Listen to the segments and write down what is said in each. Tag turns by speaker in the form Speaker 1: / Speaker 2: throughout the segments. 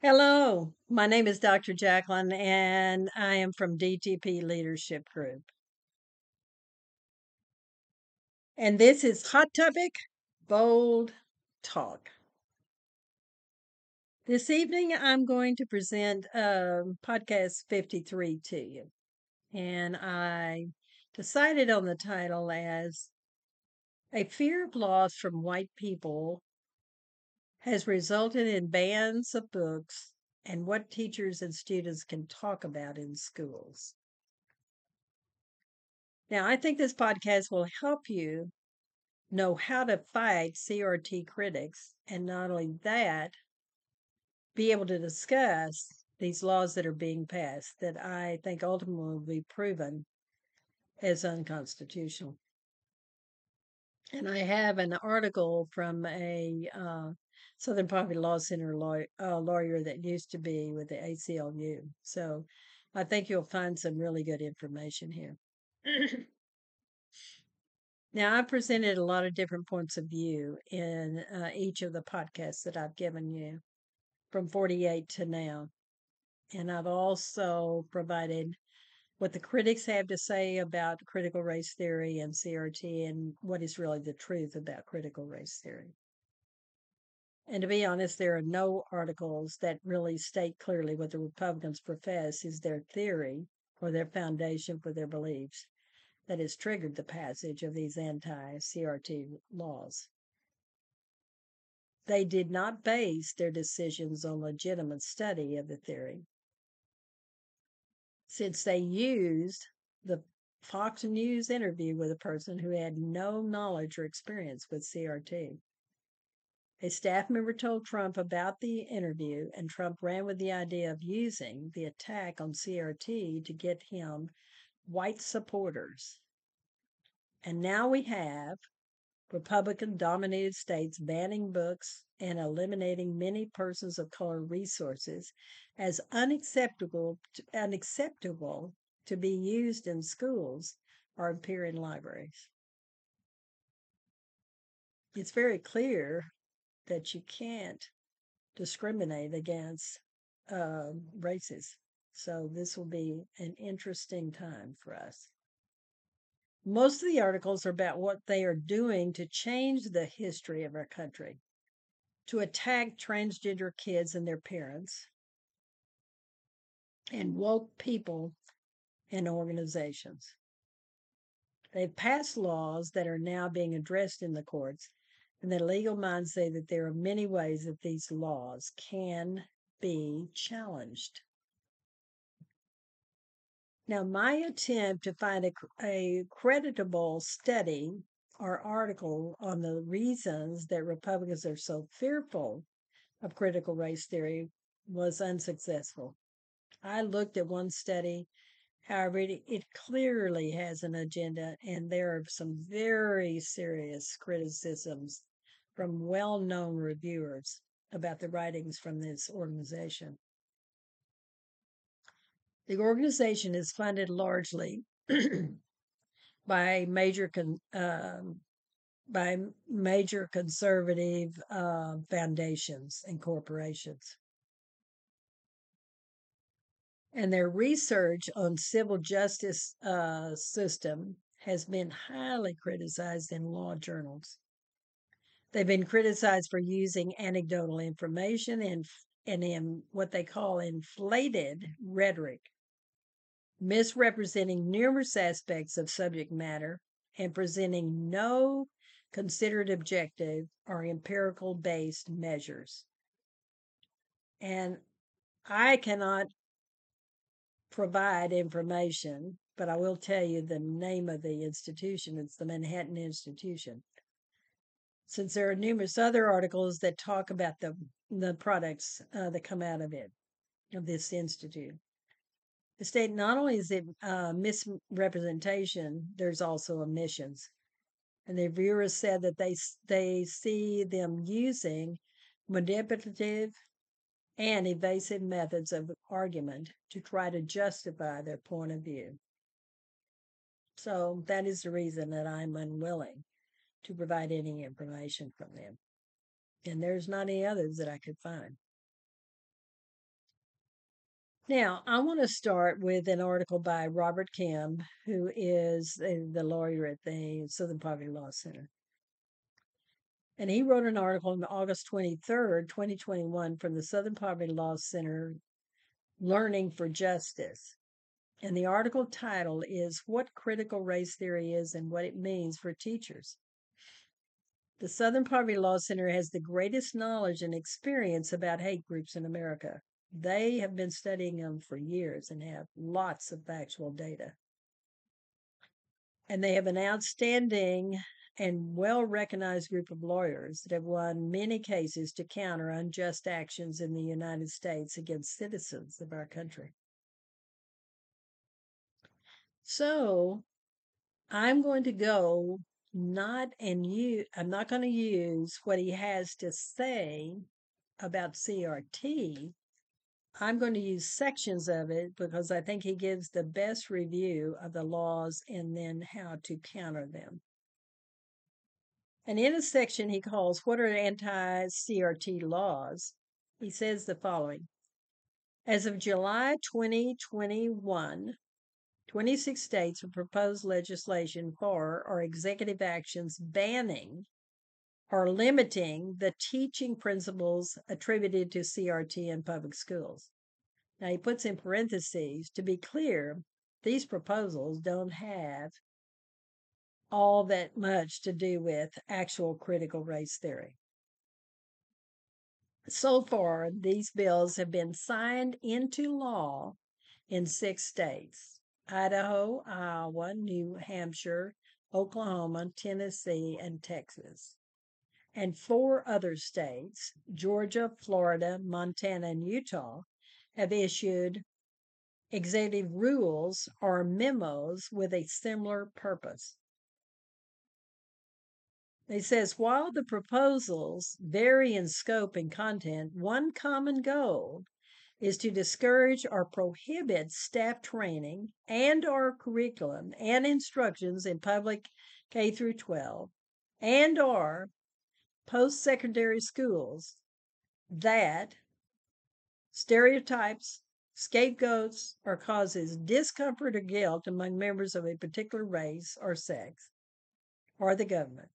Speaker 1: Hello, my name is Dr. Jacqueline, and I am from DTP Leadership Group. And this is Hot Topic Bold Talk. This evening, I'm going to present um, podcast 53 to you. And I decided on the title as A Fear of Loss from White People has resulted in bans of books and what teachers and students can talk about in schools. Now, I think this podcast will help you know how to fight CRT critics, and not only that, be able to discuss these laws that are being passed that I think ultimately will be proven as unconstitutional. And I have an article from a uh, Southern Poverty Law Center lawyer, uh, lawyer that used to be with the ACLU. So I think you'll find some really good information here. now, I've presented a lot of different points of view in uh, each of the podcasts that I've given you from 48 to now. And I've also provided what the critics have to say about critical race theory and CRT and what is really the truth about critical race theory. And to be honest, there are no articles that really state clearly what the Republicans profess is their theory or their foundation for their beliefs that has triggered the passage of these anti CRT laws. They did not base their decisions on legitimate study of the theory, since they used the Fox News interview with a person who had no knowledge or experience with CRT. A staff member told Trump about the interview, and Trump ran with the idea of using the attack on CRT to get him white supporters. And now we have Republican dominated states banning books and eliminating many persons of color resources as unacceptable to, unacceptable to be used in schools or appear in libraries. It's very clear that you can't discriminate against uh, races. So this will be an interesting time for us. Most of the articles are about what they are doing to change the history of our country, to attack transgender kids and their parents, and woke people and organizations. They've passed laws that are now being addressed in the courts and the legal minds say that there are many ways that these laws can be challenged. Now, my attempt to find a, a creditable study or article on the reasons that Republicans are so fearful of critical race theory was unsuccessful. I looked at one study, however, it, it clearly has an agenda, and there are some very serious criticisms from well known reviewers about the writings from this organization. The organization is funded largely by major con, uh, by major conservative uh, foundations and corporations. And their research on civil justice uh, system has been highly criticized in law journals. They've been mm-hmm. criticized for using anecdotal information and, and in what they call inflated rhetoric, misrepresenting numerous aspects of subject matter and presenting no considered objective or empirical based measures. And I cannot provide information, but I will tell you the name of the institution. It's the Manhattan Institution since there are numerous other articles that talk about the the products uh, that come out of it of this institute. The state not only is it uh, misrepresentation, there's also omissions, and the reviewers said that they they see them using manipulative and evasive methods of argument to try to justify their point of view. So that is the reason that I'm unwilling to provide any information from them. And there's not any others that I could find. Now, I want to start with an article by Robert Kim, who is the, lawyer at the Southern Poverty Law Center. And he wrote an article on August 23rd, 2021, from the Southern Poverty Law Center, Learning for Justice. And the article title is What Critical Race Theory Is and What It Means for Teachers. The Southern Poverty Law Center has the greatest knowledge and experience about hate groups in America. They have been studying them for years and have lots of factual data. And they have an outstanding and well recognized group of lawyers that have won many cases to counter unjust actions in the United States against citizens of our country. So I'm going to go not and you I'm not going to use what he has to say about CRT I'm going to use sections of it because I think he gives the best review of the laws and then how to counter them. And in a section he calls What are anti CRT laws? He says the following As of July 2021, 26 states have proposed legislation for or executive actions banning or limiting the teaching principles attributed to CRT in public schools. Now, he puts in parentheses to be clear, these proposals don't have all that much to do with actual critical race theory. So far, these bills have been signed into law in six states Idaho, Iowa, New Hampshire, Oklahoma, Tennessee, and Texas and four other states, Georgia, Florida, Montana, and Utah, have issued executive rules or memos with a similar purpose. It says while the proposals vary in scope and content, one common goal is to discourage or prohibit staff training and or curriculum and instructions in public K through 12 and or post secondary schools that stereotypes, scapegoats, or causes discomfort or guilt among members of a particular race or sex or the government.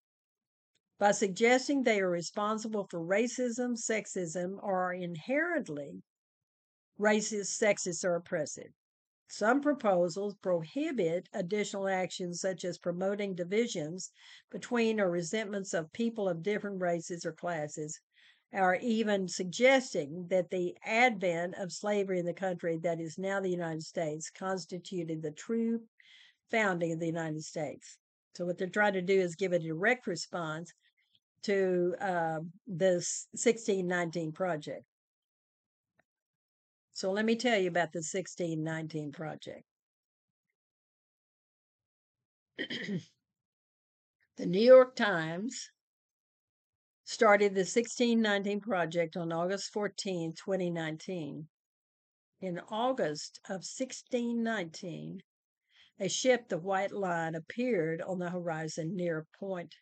Speaker 1: By suggesting they are responsible for racism, sexism, or are inherently racist, sexist, or oppressive. Some proposals prohibit additional actions such as promoting divisions between or resentments of people of different races or classes, or even suggesting that the advent of slavery in the country that is now the United States constituted the true founding of the United States. So, what they're trying to do is give a direct response to uh, this 1619 project. So let me tell you about the 1619 project. the New York Times started the 1619 project on August 14, 2019. In August of 1619, a ship, the White Lion, appeared on the horizon near Point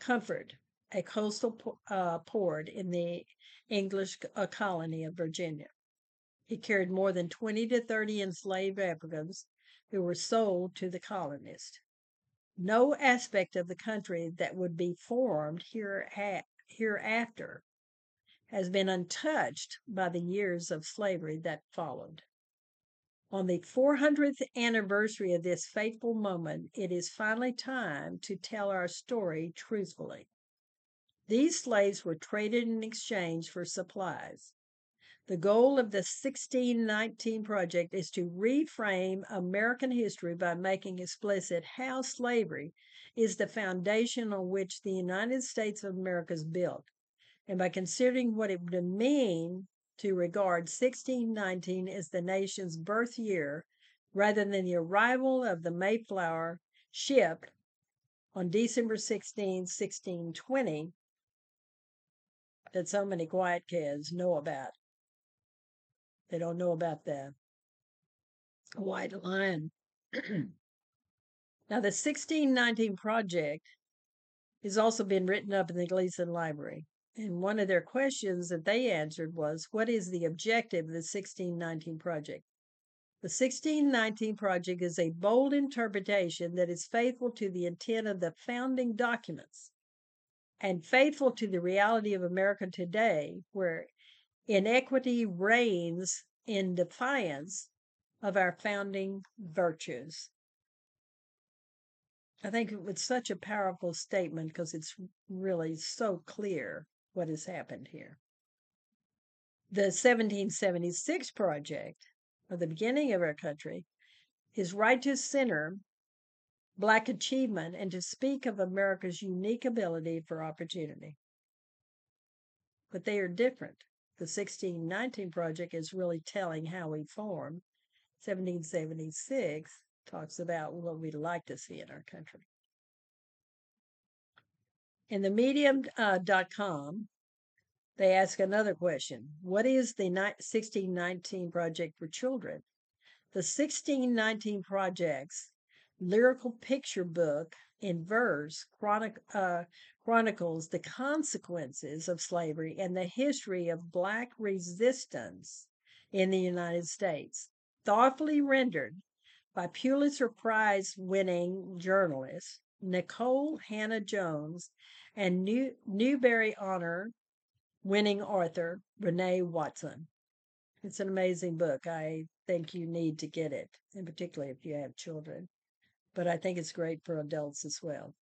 Speaker 1: Comfort, a coastal uh, port in the English uh, colony of Virginia. He carried more than 20 to 30 enslaved Africans who were sold to the colonists. No aspect of the country that would be formed here hereafter has been untouched by the years of slavery that followed. On the 400th anniversary of this fateful moment, it is finally time to tell our story truthfully. These slaves were traded in exchange for supplies. The goal of the 1619 Project is to reframe American history by making explicit how slavery is the foundation on which the United States of America is built, and by considering what it would mean to regard 1619 as the nation's birth year rather than the arrival of the Mayflower ship on December 16, 1620, that so many quiet kids know about. They don't know about the white lion. now, the 1619 project has also been written up in the Gleeson Library. And one of their questions that they answered was, What is the objective of the 1619 Project? The 1619 Project is a bold interpretation that is faithful to the intent of the founding documents and faithful to the reality of America today, where inequity reigns in defiance of our founding virtues. I think it's such a powerful statement because it's really so clear what has happened here. The 1776 project, or the beginning of our country, is right to center Black achievement and to speak of America's unique ability for opportunity. But they are different. The 1619 project is really telling how we formed. 1776 talks about what we'd like to see in our country. In the medium.com, uh, they ask another question What is the 1619 Project for Children? The 1619 Project's lyrical picture book in verse chronic, uh, chronicles the consequences of slavery and the history of Black resistance in the United States, thoughtfully rendered by Pulitzer Prize winning journalist Nikole Hannah-Jones and New- Newbery Honor winning author Renee Watson. It's an amazing book. I think you need to get it, and particularly if you have children. But I think it's great for adults as well.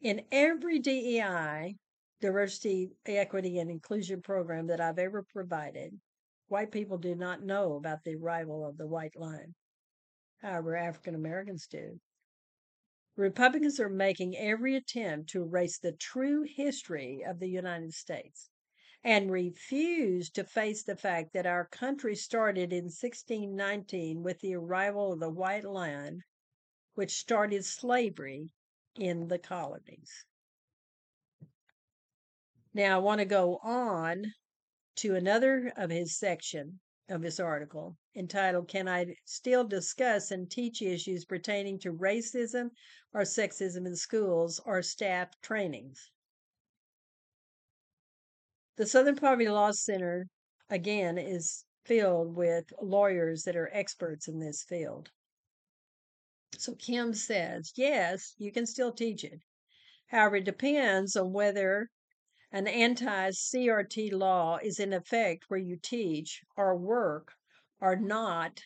Speaker 1: In every DEI, diversity, equity, and inclusion program that I've ever provided, white people do not know about the arrival of the white lion. However, African Americans do. Republicans are making every attempt to erase the true history of the United States and refuse to face the fact that our country started in 1619 with the arrival of the white lion, which started slavery in the colonies. Now, I want to go on to another of his section of this article entitled Can I Still Discuss and Teach Issues Pertaining to Racism or Sexism in Schools or Staff Trainings? The Southern Poverty Law Center, again, is filled with lawyers that are experts in this field. So Kim says, yes, you can still teach it. However, it depends on whether an anti CRT law is in effect where you teach or work or not.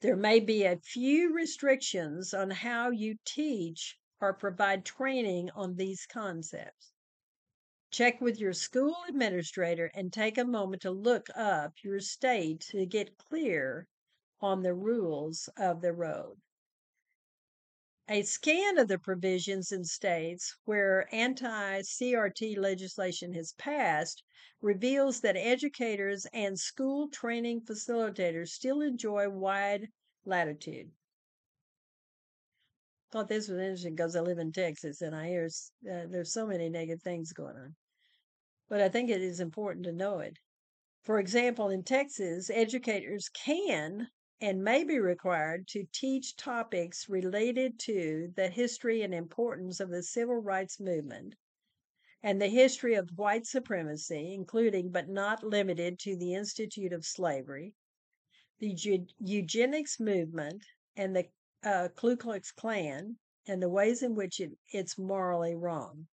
Speaker 1: There may be a few restrictions on how you teach or provide training on these concepts. Check with your school administrator and take a moment to look up your state to get clear on the rules of the road. A scan of the provisions in states where anti CRT legislation has passed reveals that educators and school training facilitators still enjoy wide latitude. Thought this was interesting because I live in Texas and I hear uh, there's so many negative things going on. But I think it is important to know it. For example, in Texas, educators can and may be required to teach topics related to the history and importance of the civil rights movement and the history of white supremacy, including but not limited to the Institute of Slavery, the eugenics movement, and the uh, Ku Klux Klan, and the ways in which it, it's morally wrong.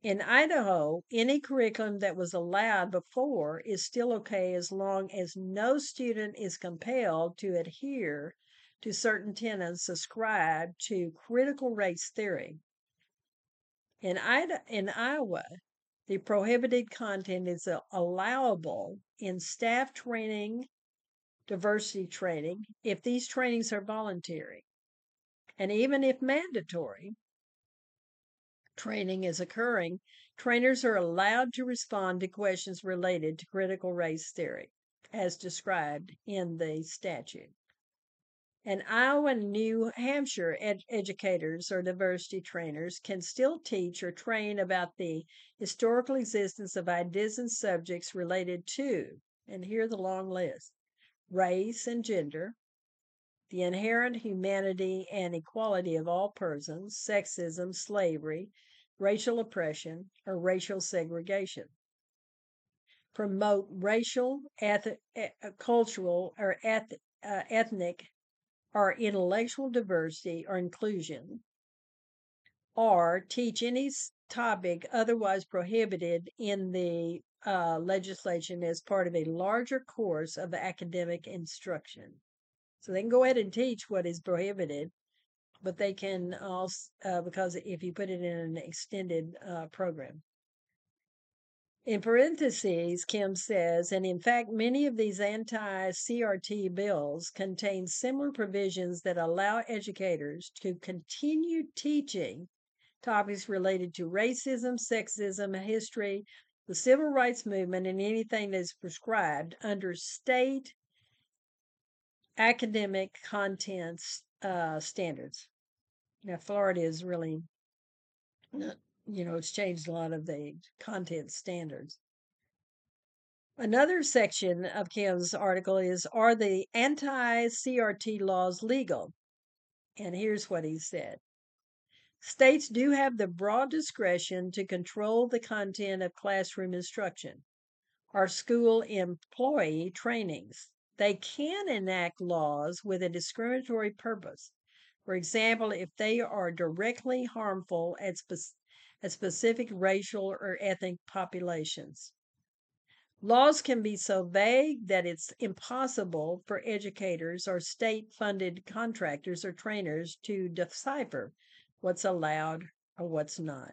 Speaker 1: In Idaho, any curriculum that was allowed before is still okay as long as no student is compelled to adhere to certain tenets ascribed to critical race theory. In, Ida, in Iowa, the prohibited content is allowable in staff training, diversity training, if these trainings are voluntary. And even if mandatory, training is occurring, trainers are allowed to respond to questions related to critical race theory, as described in the statute. And Iowa and New Hampshire ed- educators or diversity trainers can still teach or train about the historical existence of ideas and subjects related to, and here the long list race and gender, the inherent humanity and equality of all persons, sexism, slavery, racial oppression, or racial segregation. Promote racial, eth- cultural, or eth- uh, ethnic or intellectual diversity or inclusion, or teach any topic otherwise prohibited in the uh, legislation as part of a larger course of academic instruction. So they can go ahead and teach what is prohibited, but they can also, uh, because if you put it in an extended uh, program. In parentheses, Kim says, and in fact, many of these anti CRT bills contain similar provisions that allow educators to continue teaching topics related to racism, sexism, history, the civil rights movement, and anything that is prescribed under state academic contents uh, standards. Now, Florida is really, you know, it's changed a lot of the content standards. Another section of Kim's article is Are the anti CRT laws legal? And here's what he said States do have the broad discretion to control the content of classroom instruction or school employee trainings. They can enact laws with a discriminatory purpose. For example, if they are directly harmful at, spe- at specific racial or ethnic populations. Laws can be so vague that it's impossible for educators or state funded contractors or trainers to decipher what's allowed or what's not.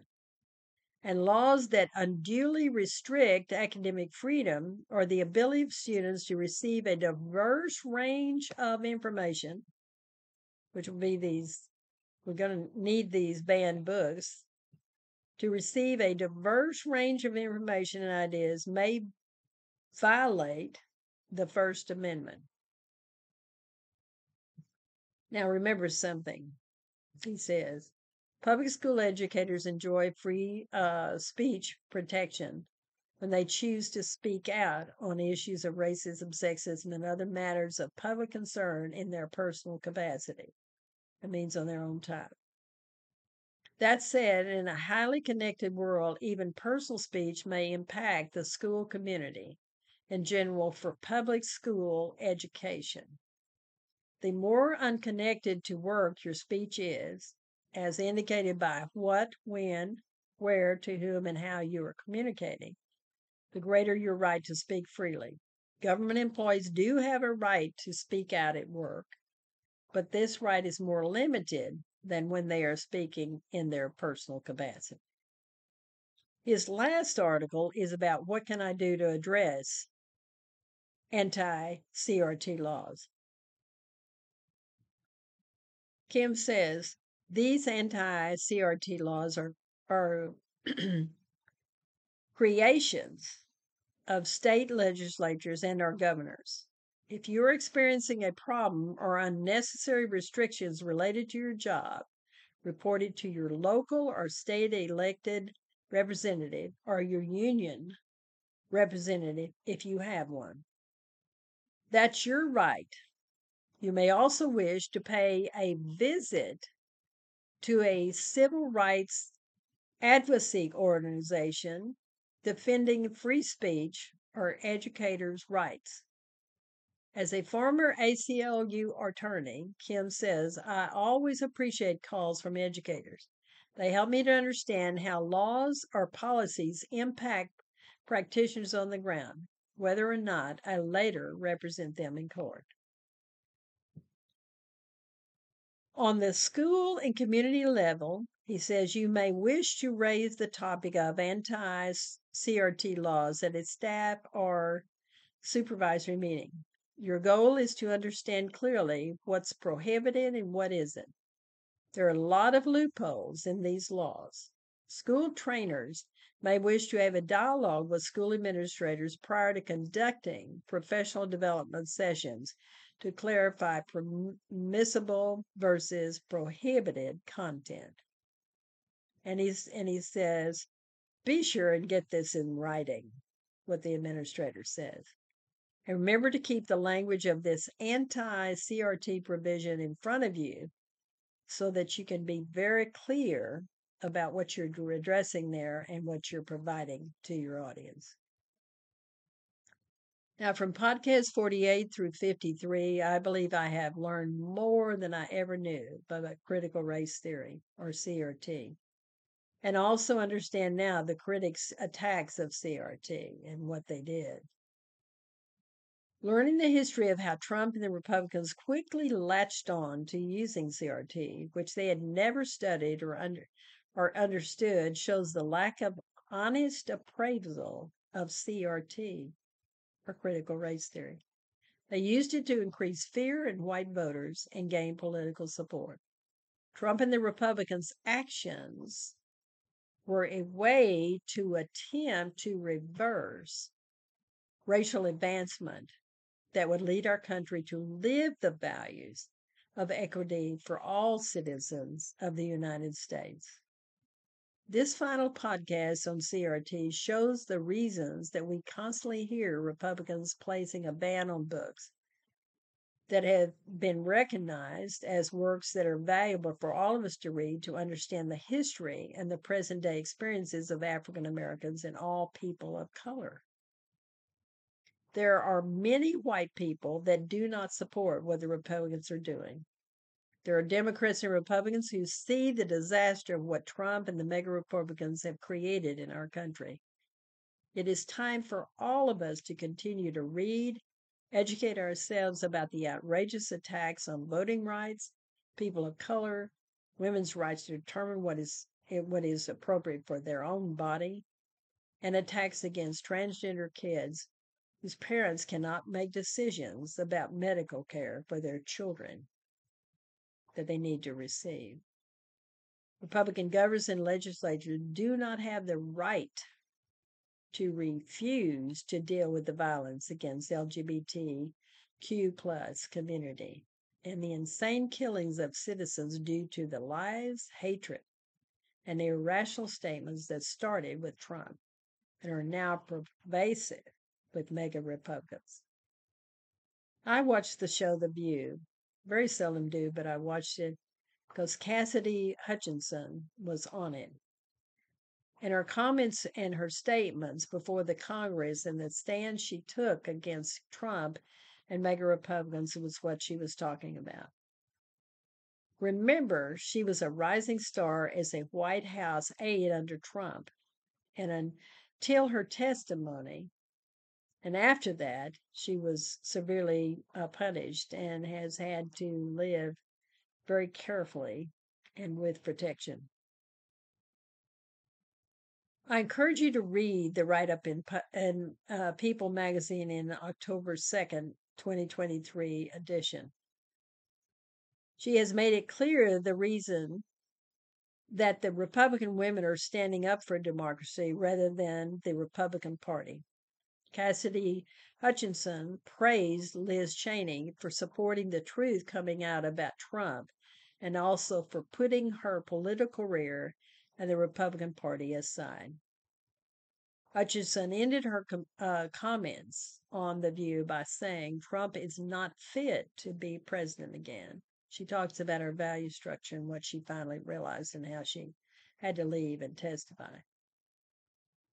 Speaker 1: And laws that unduly restrict academic freedom or the ability of students to receive a diverse range of information, which will be these, we're going to need these banned books, to receive a diverse range of information and ideas may violate the First Amendment. Now, remember something. He says public school educators enjoy free uh, speech protection when they choose to speak out on issues of racism, sexism, and other matters of public concern in their personal capacity. It means on their own time. That said, in a highly connected world, even personal speech may impact the school community in general for public school education. The more unconnected to work your speech is, as indicated by what, when, where, to whom, and how you are communicating, the greater your right to speak freely. Government employees do have a right to speak out at work, but this right is more limited than when they are speaking in their personal capacity. His last article is about what can I do to address anti CRT laws. Kim says these anti CRT laws are, are creations of state legislatures and our governors. If you're experiencing a problem or unnecessary restrictions related to your job, report it to your local or state elected representative or your union representative if you have one. That's your right. You may also wish to pay a visit to a civil rights advocacy organization defending free speech or educators' rights. As a former ACLU attorney, Kim says, I always appreciate calls from educators. They help me to understand how laws or policies impact practitioners on the ground whether or not I later represent them in court. On the school and community level, he says you may wish to raise the topic of anti CRT laws at a staff or supervisory meeting. Your goal is to understand clearly what's prohibited and what isn't. There are a lot of loopholes in these laws. School trainers may wish to have a dialogue with school administrators prior to conducting professional development sessions to clarify permissible versus prohibited content. And he's and he says, be sure and get this in writing, what the administrator says. And remember to keep the language of this anti CRT provision in front of you so that you can be very clear about what you're addressing there and what you're providing to your audience. Now, from podcast 48 through 53, I believe I have learned more than I ever knew about critical race theory or CRT, and also understand now the critics' attacks of CRT and what they did. Learning the history of how Trump and the Republicans quickly latched on to using CRT, which they had never studied or under or understood, shows the lack of honest appraisal of CRT or critical race theory. They used it to increase fear in white voters and gain political support. Trump and the Republicans' actions were a way to attempt to reverse racial advancement that would lead our country to live the values of equity for all citizens of the United States. This final podcast on CRT shows the reasons that we constantly hear Republicans placing a ban on books that have been recognized as works that are valuable for all of us to read to understand the history and the present day experiences of African Americans and all people of color. There are many white people that do not support what the Republicans are doing. There are Democrats and Republicans who see the disaster of what Trump and the MAGA Republicans have created in our country. It is time for all of us to continue to read, educate ourselves about the outrageous attacks on voting rights, people of color, women's rights to determine what is eh, what is appropriate for their own body, and attacks against transgender kids whose parents cannot make decisions about medical care for their children that they need to receive. Republican governors and legislatures do not have the right to refuse to deal with the violence against LGBTQ plus community and the insane killings of citizens due to the lies, hatred, and irrational statements that started with Trump and are now pervasive with MAGA Republicans. I watched the show The View very seldom do, but I watched it because Cassidy Hutchinson was on it. And her comments and her statements before the Congress and the stand she took against Trump and MAGA Republicans was what she was talking about. Remember, she was a rising star as a White House aide under Trump. And until her testimony, and after that, she was severely uh, punished and has had to live very carefully and with protection. I encourage you to read the write up in, in uh, People magazine in October 2nd, 2023 edition. She has made it clear the reason that the Republican women are standing up for democracy rather than the Republican Party. Cassidy Hutchinson praised Liz Cheney for supporting the truth coming out about Trump and also for putting her political career and the Republican Party aside. Hutchinson ended her com- uh, comments on The View by saying Trump is not fit to be president again. She talks about her value structure and what she finally realized and how she had to leave and testify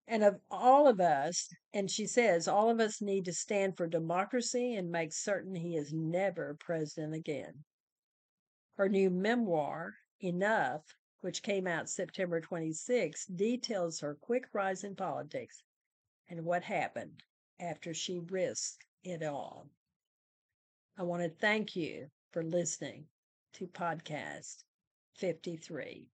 Speaker 1: and of all of us, and she says, all of us need to stand for democracy and make certain he is never president again. Her new memoir, Enough, which came out September 26, details her quick rise in politics and what happened after she risked it all. I want to thank you for listening to podcast 53.